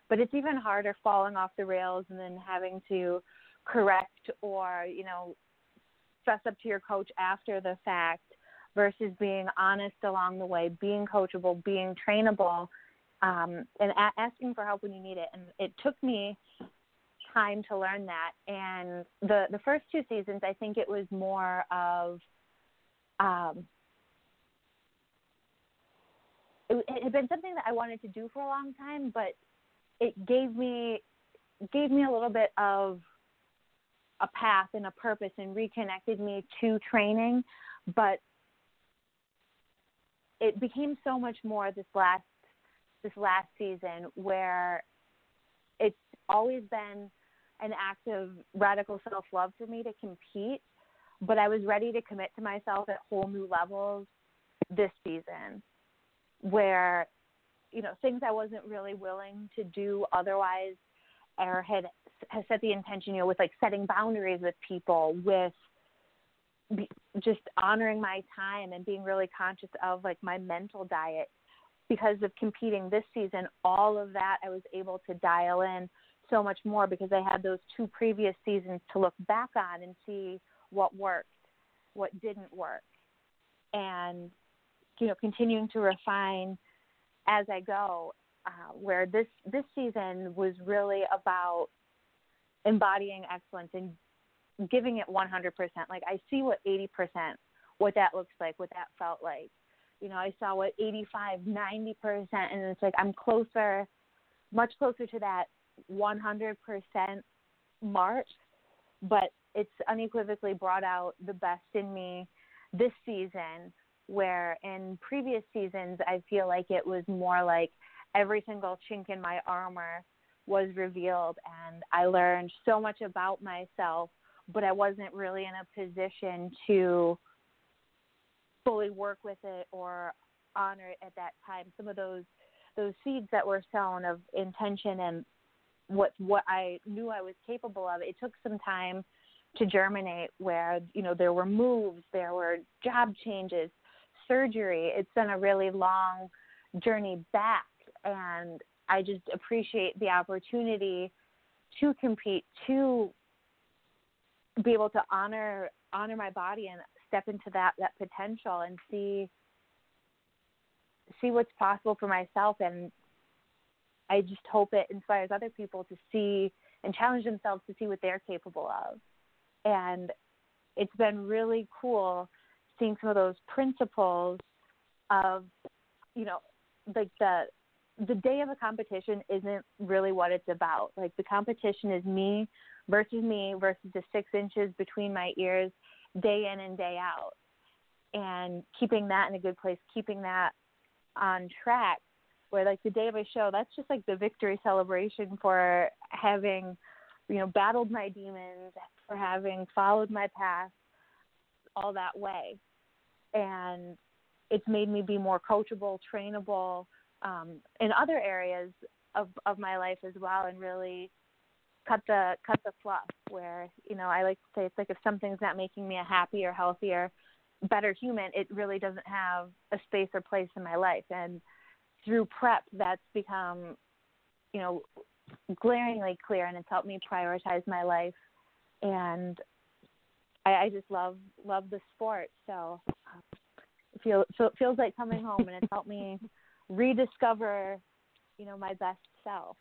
but it's even harder falling off the rails and then having to correct or you know fess up to your coach after the fact versus being honest along the way being coachable being trainable um, and a- asking for help when you need it. And it took me time to learn that. And the the first two seasons i think it was more of um, it, it had been something that I wanted to do for a long time, but it gave me gave me a little bit of a path and a purpose and reconnected me to training. But it became so much more this last this last season where it's always been an act of radical self love for me to compete but I was ready to commit to myself at whole new levels this season where you know things I wasn't really willing to do otherwise, or had has set the intention, you know, with like setting boundaries with people, with be, just honoring my time and being really conscious of like my mental diet. Because of competing this season, all of that I was able to dial in so much more because I had those two previous seasons to look back on and see what worked, what didn't work, and you know, continuing to refine as I go. Uh, where this this season was really about embodying excellence and giving it 100%. Like I see what 80%, what that looks like, what that felt like. You know, I saw what 85, 90%, and it's like I'm closer, much closer to that 100% mark. But it's unequivocally brought out the best in me this season where in previous seasons I feel like it was more like every single chink in my armor was revealed and I learned so much about myself, but I wasn't really in a position to fully work with it or honor it at that time. Some of those those seeds that were sown of intention and what what I knew I was capable of, it took some time to germinate where, you know, there were moves, there were job changes, surgery. It's been a really long journey back and I just appreciate the opportunity to compete, to be able to honor honor my body and step into that that potential and see see what's possible for myself and I just hope it inspires other people to see and challenge themselves to see what they're capable of. And it's been really cool seeing some of those principles of, you know, like the the day of a competition isn't really what it's about. Like the competition is me versus me versus the six inches between my ears day in and day out. And keeping that in a good place, keeping that on track where like the day of a show, that's just like the victory celebration for having, you know, battled my demons, for having followed my path all that way. And it's made me be more coachable, trainable, um, in other areas of, of my life as well and really cut the cut the fluff where, you know, I like to say it's like if something's not making me a happier, healthier, better human, it really doesn't have a space or place in my life. And through prep, that's become, you know, glaringly clear, and it's helped me prioritize my life. And I, I just love love the sport, so um, so it feels like coming home, and it's helped me rediscover, you know, my best self.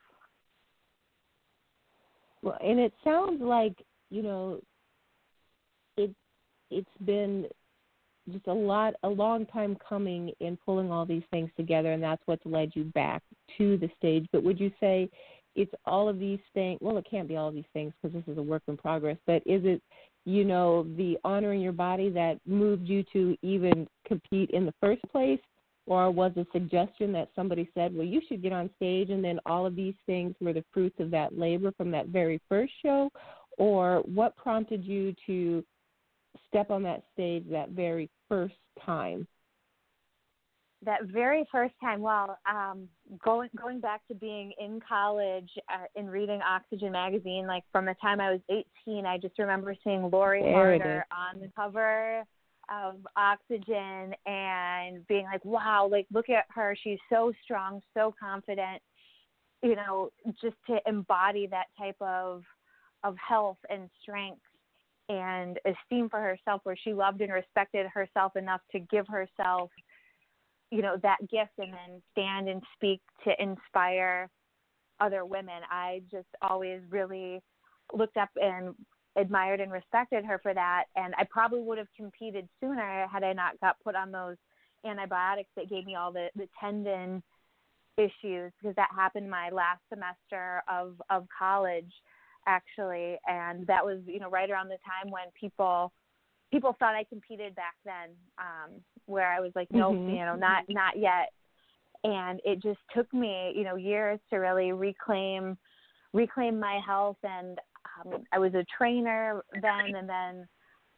Well, and it sounds like you know, it it's been just a lot a long time coming in pulling all these things together and that's what's led you back to the stage. But would you say it's all of these things well it can't be all of these things because this is a work in progress but is it you know the honoring your body that moved you to even compete in the first place or was a suggestion that somebody said well you should get on stage and then all of these things were the fruits of that labor from that very first show or what prompted you to step on that stage that very first time? That very first time, well, um, going going back to being in college uh, and reading Oxygen magazine, like from the time I was 18, I just remember seeing Lori Harder on the cover of Oxygen and being like, wow, like look at her, she's so strong, so confident. You know, just to embody that type of of health and strength and esteem for herself where she loved and respected herself enough to give herself you know that gift and then stand and speak to inspire other women i just always really looked up and admired and respected her for that and i probably would have competed sooner had i not got put on those antibiotics that gave me all the the tendon issues because that happened my last semester of of college actually, and that was you know right around the time when people people thought I competed back then, um, where I was like, no, mm-hmm. you know, not not yet, and it just took me you know years to really reclaim reclaim my health, and um, I was a trainer then, and then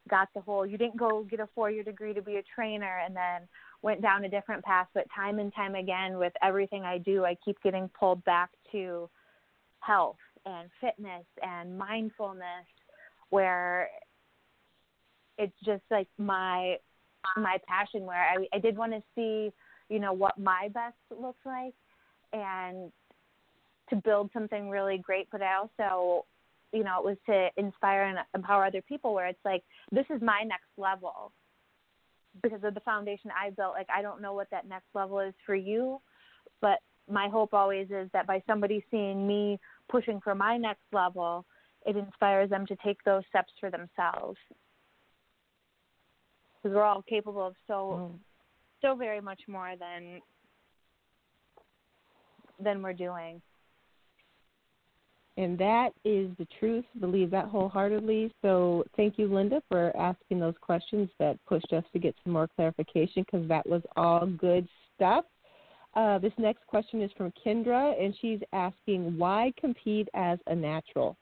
got the whole you didn't go get a four year degree to be a trainer and then went down a different path but time and time again with everything i do i keep getting pulled back to health and fitness and mindfulness where it's just like my my passion where I, I did want to see you know what my best looks like and to build something really great but I also you know it was to inspire and empower other people where it's like this is my next level because of the foundation I built like I don't know what that next level is for you but my hope always is that by somebody seeing me pushing for my next level, it inspires them to take those steps for themselves. Because we're all capable of so, mm. so very much more than than we're doing. And that is the truth. Believe that wholeheartedly. So thank you, Linda, for asking those questions that pushed us to get some more clarification because that was all good stuff. Uh, this next question is from Kendra, and she's asking, why compete as a natural?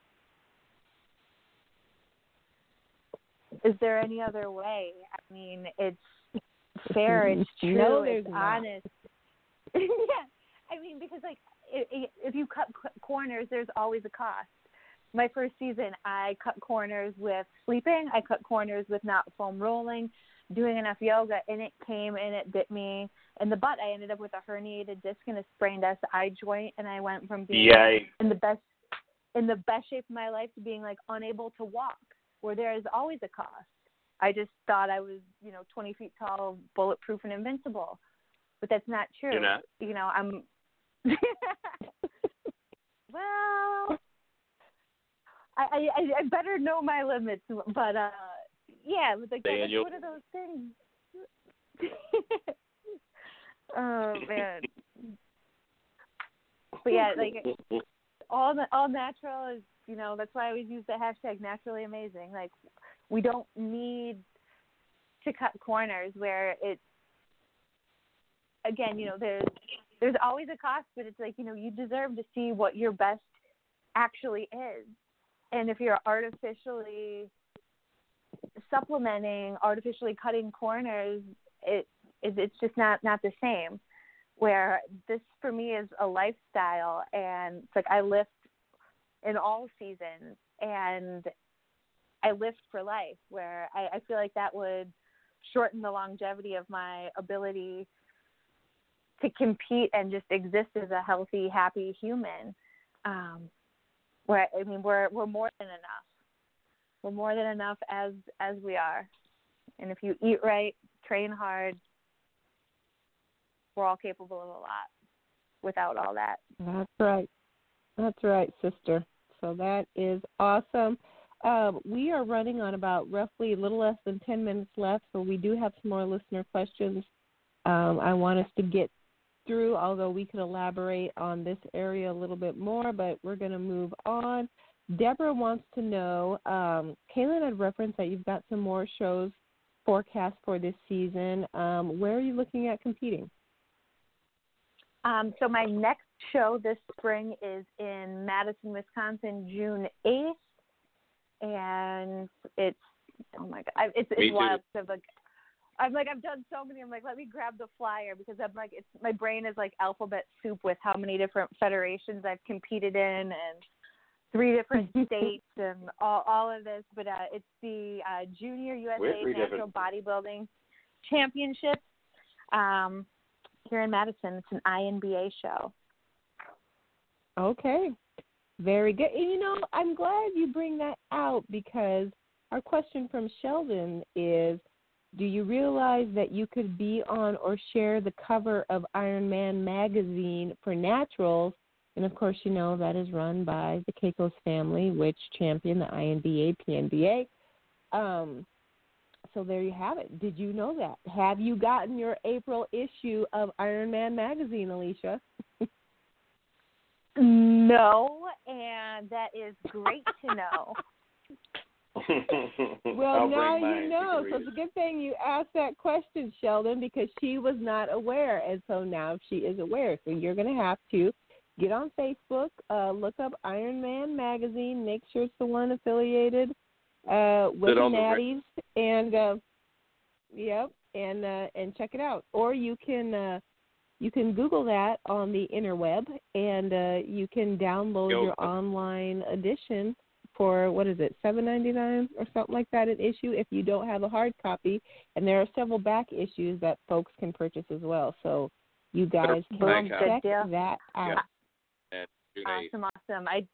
Is there any other way? I mean, it's fair, it's [LAUGHS] true, no, it's honest. [LAUGHS] yeah, I mean, because like if you cut corners, there's always a cost. My first season, I cut corners with sleeping. I cut corners with not foam rolling, doing enough yoga, and it came and it bit me in the butt. I ended up with a herniated disc and a sprained SI joint, and I went from being Yikes. in the best in the best shape of my life to being like unable to walk, where there is always a cost. I just thought I was, you know, 20 feet tall, bulletproof, and invincible, but that's not true. You're not. You know, I'm. [LAUGHS] well, I, I I better know my limits, but uh, yeah, like that's Daniel. one of those things. [LAUGHS] oh man. But yeah, like all all natural is you know that's why I always use the hashtag naturally amazing. Like we don't need to cut corners where it's again you know there's there's always a cost, but it's like you know you deserve to see what your best actually is, and if you're artificially supplementing, artificially cutting corners, it it's just not not the same. Where this for me is a lifestyle and it's like I lift in all seasons and I lift for life where I, I feel like that would shorten the longevity of my ability to compete and just exist as a healthy, happy human. Um, where I mean we're we're more than enough. We're more than enough as as we are. And if you eat right, train hard, we're all capable of a lot without all that. That's right. That's right, sister. So that is awesome. Um, we are running on about roughly a little less than 10 minutes left, so we do have some more listener questions um, I want us to get through, although we could elaborate on this area a little bit more, but we're going to move on. Deborah wants to know um, Kaylin had referenced that you've got some more shows forecast for this season. Um, where are you looking at competing? Um, so my next show this spring is in Madison, Wisconsin, June eighth, and it's oh my god, it's it's wild. So like, I'm like I've done so many. I'm like, let me grab the flyer because I'm like, it's my brain is like alphabet soup with how many different federations I've competed in and three different [LAUGHS] states and all all of this. But uh, it's the uh, Junior USA three Natural different- Bodybuilding Championship Um, here in Madison. It's an INBA show. Okay. Very good. And you know, I'm glad you bring that out because our question from Sheldon is do you realize that you could be on or share the cover of Iron Man magazine for naturals? And of course, you know that is run by the Caicos family, which champion the INBA, PNBA. Um, so there you have it. Did you know that? Have you gotten your April issue of Iron Man magazine, Alicia? [LAUGHS] No, and that is great to know. [LAUGHS] [LAUGHS] Well, now you know. So it's a good thing you asked that question, Sheldon, because she was not aware, and so now she is aware. So you're going to have to get on Facebook, uh, look up Iron Man magazine, make sure it's the one affiliated uh, with the on the and uh, yep, and uh, and check it out. Or you can. Uh, you can Google that on the interweb, and uh, you can download Yo. your online edition for what is it, seven ninety nine or something like that an issue if you don't have a hard copy. And there are several back issues that folks can purchase as well. So you guys can check that out. And June eighth. Awesome, awesome. I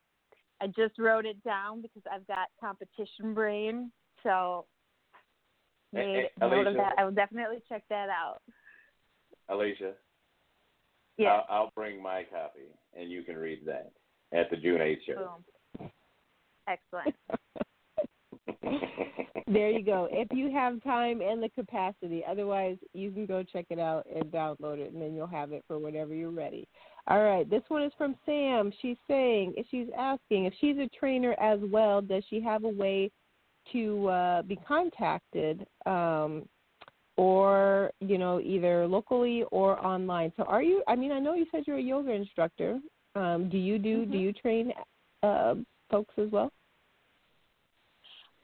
I just wrote it down because I've got competition brain, so made hey, note of that. I will definitely check that out. Alicia, Yeah. I'll, I'll bring my copy, and you can read that at the June 8th show. Boom. Excellent. [LAUGHS] there you go. If you have time and the capacity, otherwise you can go check it out and download it, and then you'll have it for whenever you're ready. All right, this one is from Sam. She's saying, she's asking if she's a trainer as well, does she have a way to uh, be contacted, um, or you know either locally or online. So are you? I mean, I know you said you're a yoga instructor. Um, do you do mm-hmm. do you train uh, folks as well?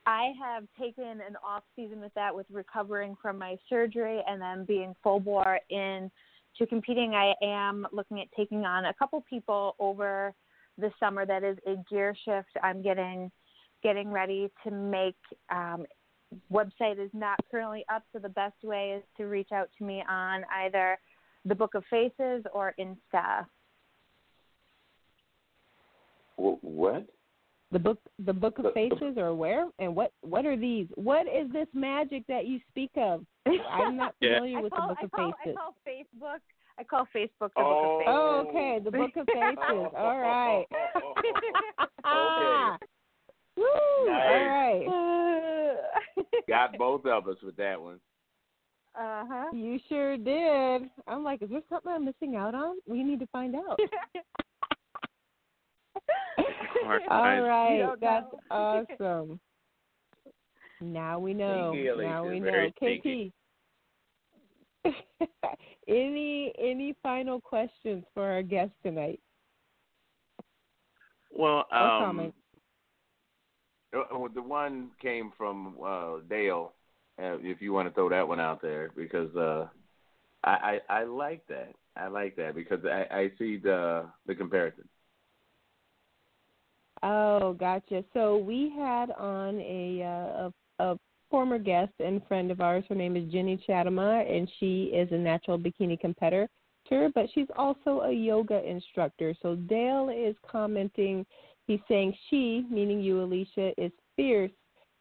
I have taken an off season with that, with recovering from my surgery and then being full bore in to competing. I am looking at taking on a couple people over the summer. That is a gear shift. I'm getting getting ready to make. Um, website is not currently up, so the best way is to reach out to me on either the Book of Faces or Insta. What? The book, the Book of Faces, or where? And what? What are these? What is this magic that you speak of? I'm not [LAUGHS] familiar I with call, the Book I of call, Faces. I call Facebook. I call Facebook the Oh. Book of Faces. Oh, okay, the Book of Faces. [LAUGHS] All right. Ah. [LAUGHS] Woo! All Nice. right. Got both of us with that one. uh huh. You sure did. I'm like, is there something I'm missing out on? We need to find out. Alright. All right, that's [LAUGHS] awesome. Now we know. Sneaky, now we know. sneaky. KP. [LAUGHS] any any final questions for our guest tonight? Well, um, uh, the one came from uh, Dale. Uh, if you want to throw that one out there, because uh, I, I I like that. I like that because I, I see the the comparison. Oh, gotcha. So we had on a uh, a, a former guest and friend of ours. Her name is Jenny Chatama, and she is a natural bikini competitor, but she's also a yoga instructor. So Dale is commenting. He's saying she, meaning you, Alicia, is fierce,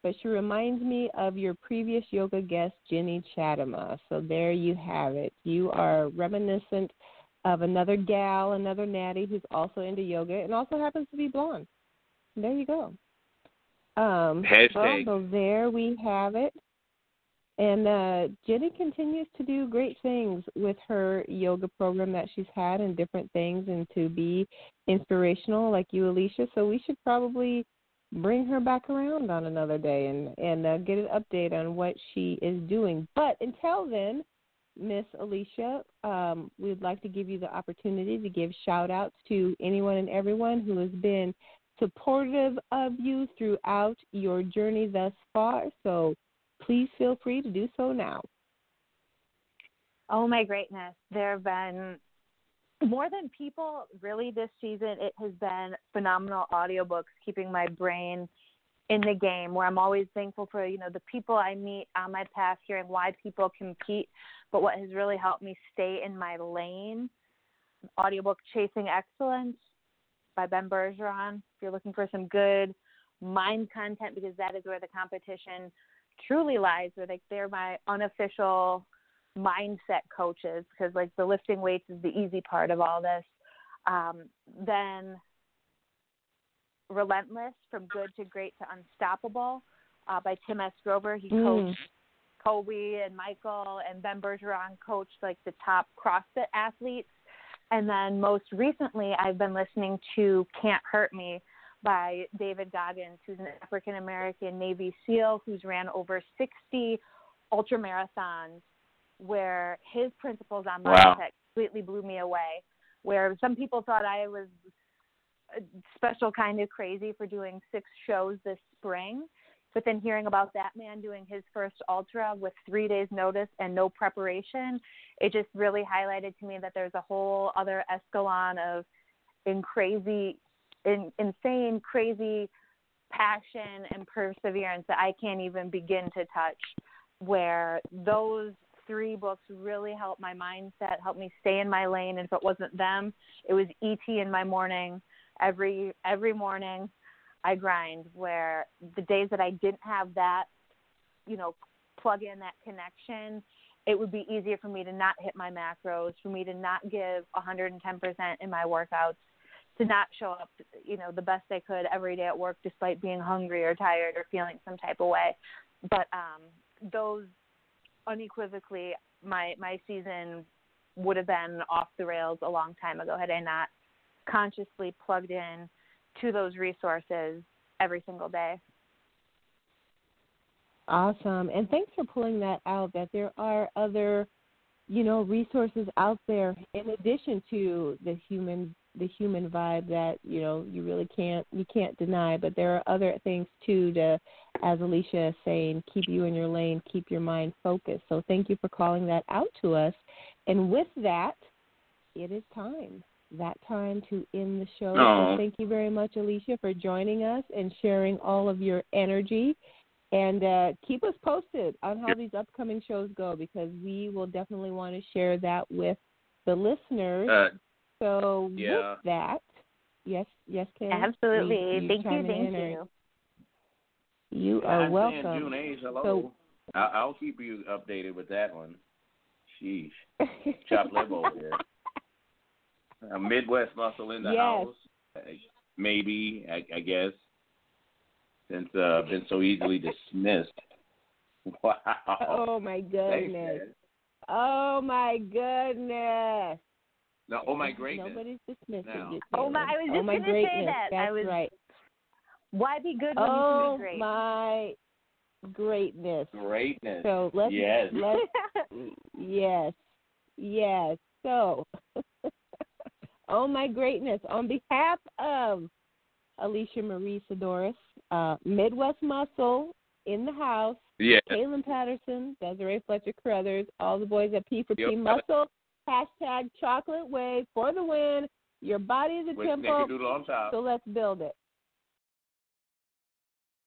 but she reminds me of your previous yoga guest, Jenny Chatama. So there you have it. You are reminiscent of another gal, another natty who's also into yoga and also happens to be blonde. There you go. Um, Hashtag. well, so there we have it. And uh, Jenny continues to do great things with her yoga program that she's had and different things, and to be inspirational like you, Alicia. So we should probably bring her back around on another day and and uh, get an update on what she is doing. But until then, Miss Alicia, um, we'd like to give you the opportunity to give shout outs to anyone and everyone who has been supportive of you throughout your journey thus far. So please feel free to do so now. Oh my greatness. There have been more than people really this season. It has been phenomenal audiobooks keeping my brain in the game where I'm always thankful for, you know, the people I meet on my path, hearing why people compete. But what has really helped me stay in my lane, audiobook Chasing Excellence by Ben Bergeron. If you're looking for some good mind content, because that is where the competition truly lies, where like they're my unofficial mindset coaches, because like the lifting weights is the easy part of all this. Um, then Relentless, from good to great to unstoppable, uh, by Tim S. Grover. He Mm. coached Kobe and Michael and Ben Bergeron coached like the top CrossFit athletes. And then most recently, I've been listening to Can't Hurt Me by David Goggins, who's an African American Navy SEAL who's ran over 60 ultra marathons, where his principles on Wow. mindset completely blew me away. Where some people thought I was a special kind of crazy for doing six shows this spring. But then hearing about that man doing his first ultra with three days notice and no preparation, it just really highlighted to me that there's a whole other escalon of in crazy, in, insane, crazy passion and perseverance that I can't even begin to touch. Where those three books really helped my mindset, helped me stay in my lane. And if it wasn't them, it was ET in my morning every every morning I grind where the days that I didn't have that, you know, plug in that connection, it would be easier for me to not hit my macros, for me to not give 110% in my workouts, to not show up, you know, the best I could every day at work despite being hungry or tired or feeling some type of way. But um those unequivocally my my season would have been off the rails a long time ago had I not consciously plugged in to those resources every single day. Awesome. And thanks for pulling that out that there are other, you know, resources out there in addition to the human the human vibe that, you know, you really can't you can't deny, but there are other things too to as Alicia is saying, keep you in your lane, keep your mind focused. So thank you for calling that out to us. And with that, it is time. That time to end the show. So thank you very much, Alicia, for joining us and sharing all of your energy and uh, keep us posted on how these upcoming shows go because we will definitely want to share that with the listeners. Uh, so yeah. with that, yes, yes, Kay. Absolutely. you thank you, thank in or- you. You are I'm welcome. saying June 8th, hello. So- I- I'll keep you updated with that one. Sheesh. [LAUGHS] Chop liver over here. A Midwest muscle in the Yes. house. Maybe, I, I guess. Since uh been so easily dismissed. [LAUGHS] Wow. oh my goodness. man. Oh my goodness. No, oh my greatness. Nobody's dismissing Now. you. Oh my! I was oh just my gonna say greatness. that. That's I was. right. Why be good when Oh you can be great? my greatness. Greatness. So let's Yes. let's [LAUGHS] yes. Yes. So oh my greatness. On behalf of Alicia Marie Saddoris, uh, Midwest Muscle in the house, Yeah. Kaylin Patterson, Desiree Fletcher Carruthers, all the boys at P for P. Muscle, hashtag chocolate wave for the win. Your body is a With temple, Snickerdoodle on top. so let's build it.